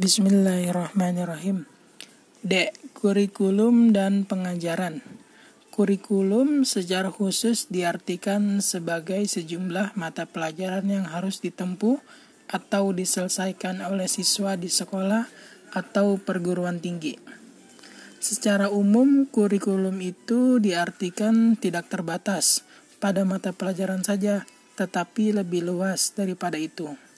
Bismillahirrahmanirrahim. D. Kurikulum dan pengajaran. Kurikulum secara khusus diartikan sebagai sejumlah mata pelajaran yang harus ditempuh atau diselesaikan oleh siswa di sekolah atau perguruan tinggi. Secara umum, kurikulum itu diartikan tidak terbatas pada mata pelajaran saja, tetapi lebih luas daripada itu.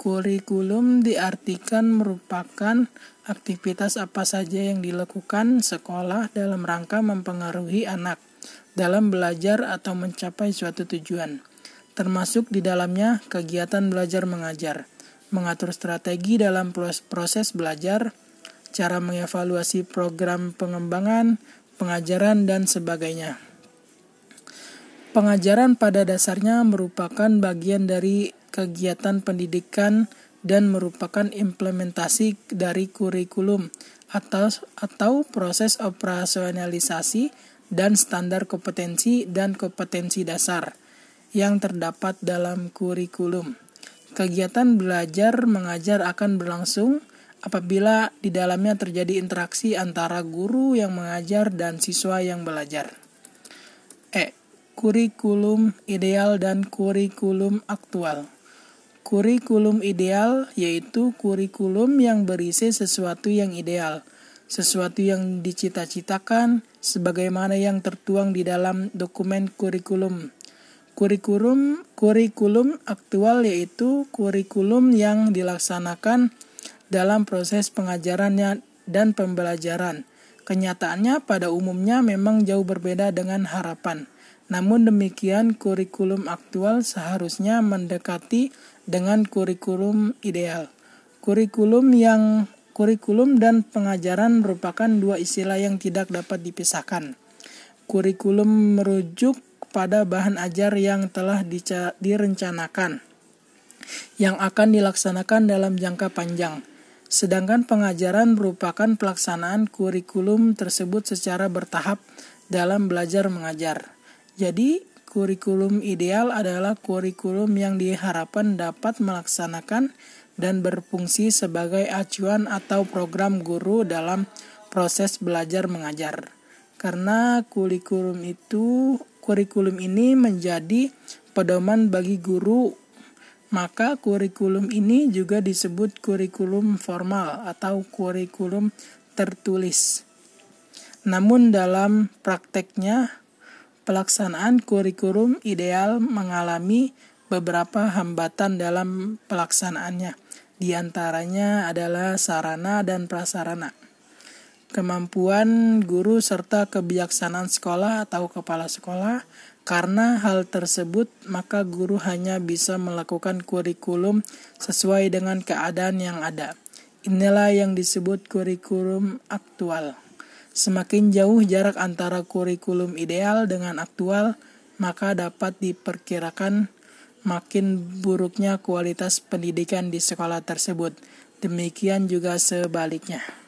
Kurikulum diartikan merupakan aktivitas apa saja yang dilakukan sekolah dalam rangka mempengaruhi anak dalam belajar atau mencapai suatu tujuan, termasuk di dalamnya kegiatan belajar mengajar, mengatur strategi dalam proses belajar, cara mengevaluasi program pengembangan, pengajaran, dan sebagainya. Pengajaran pada dasarnya merupakan bagian dari kegiatan pendidikan dan merupakan implementasi dari kurikulum atau atau proses operasionalisasi dan standar kompetensi dan kompetensi dasar yang terdapat dalam kurikulum. Kegiatan belajar mengajar akan berlangsung apabila di dalamnya terjadi interaksi antara guru yang mengajar dan siswa yang belajar. E. Kurikulum ideal dan kurikulum aktual. Kurikulum ideal yaitu kurikulum yang berisi sesuatu yang ideal, sesuatu yang dicita-citakan sebagaimana yang tertuang di dalam dokumen kurikulum. Kurikulum kurikulum aktual yaitu kurikulum yang dilaksanakan dalam proses pengajarannya dan pembelajaran. Kenyataannya pada umumnya memang jauh berbeda dengan harapan. Namun demikian, kurikulum aktual seharusnya mendekati dengan kurikulum ideal. Kurikulum yang kurikulum dan pengajaran merupakan dua istilah yang tidak dapat dipisahkan. Kurikulum merujuk pada bahan ajar yang telah direncanakan yang akan dilaksanakan dalam jangka panjang. Sedangkan pengajaran merupakan pelaksanaan kurikulum tersebut secara bertahap dalam belajar mengajar. Jadi, kurikulum ideal adalah kurikulum yang diharapkan dapat melaksanakan dan berfungsi sebagai acuan atau program guru dalam proses belajar mengajar. Karena kurikulum itu kurikulum ini menjadi pedoman bagi guru, maka kurikulum ini juga disebut kurikulum formal atau kurikulum tertulis. Namun dalam prakteknya pelaksanaan kurikulum ideal mengalami beberapa hambatan dalam pelaksanaannya. Di antaranya adalah sarana dan prasarana. Kemampuan guru serta kebijaksanaan sekolah atau kepala sekolah karena hal tersebut, maka guru hanya bisa melakukan kurikulum sesuai dengan keadaan yang ada. Inilah yang disebut kurikulum aktual. Semakin jauh jarak antara kurikulum ideal dengan aktual, maka dapat diperkirakan makin buruknya kualitas pendidikan di sekolah tersebut. Demikian juga sebaliknya.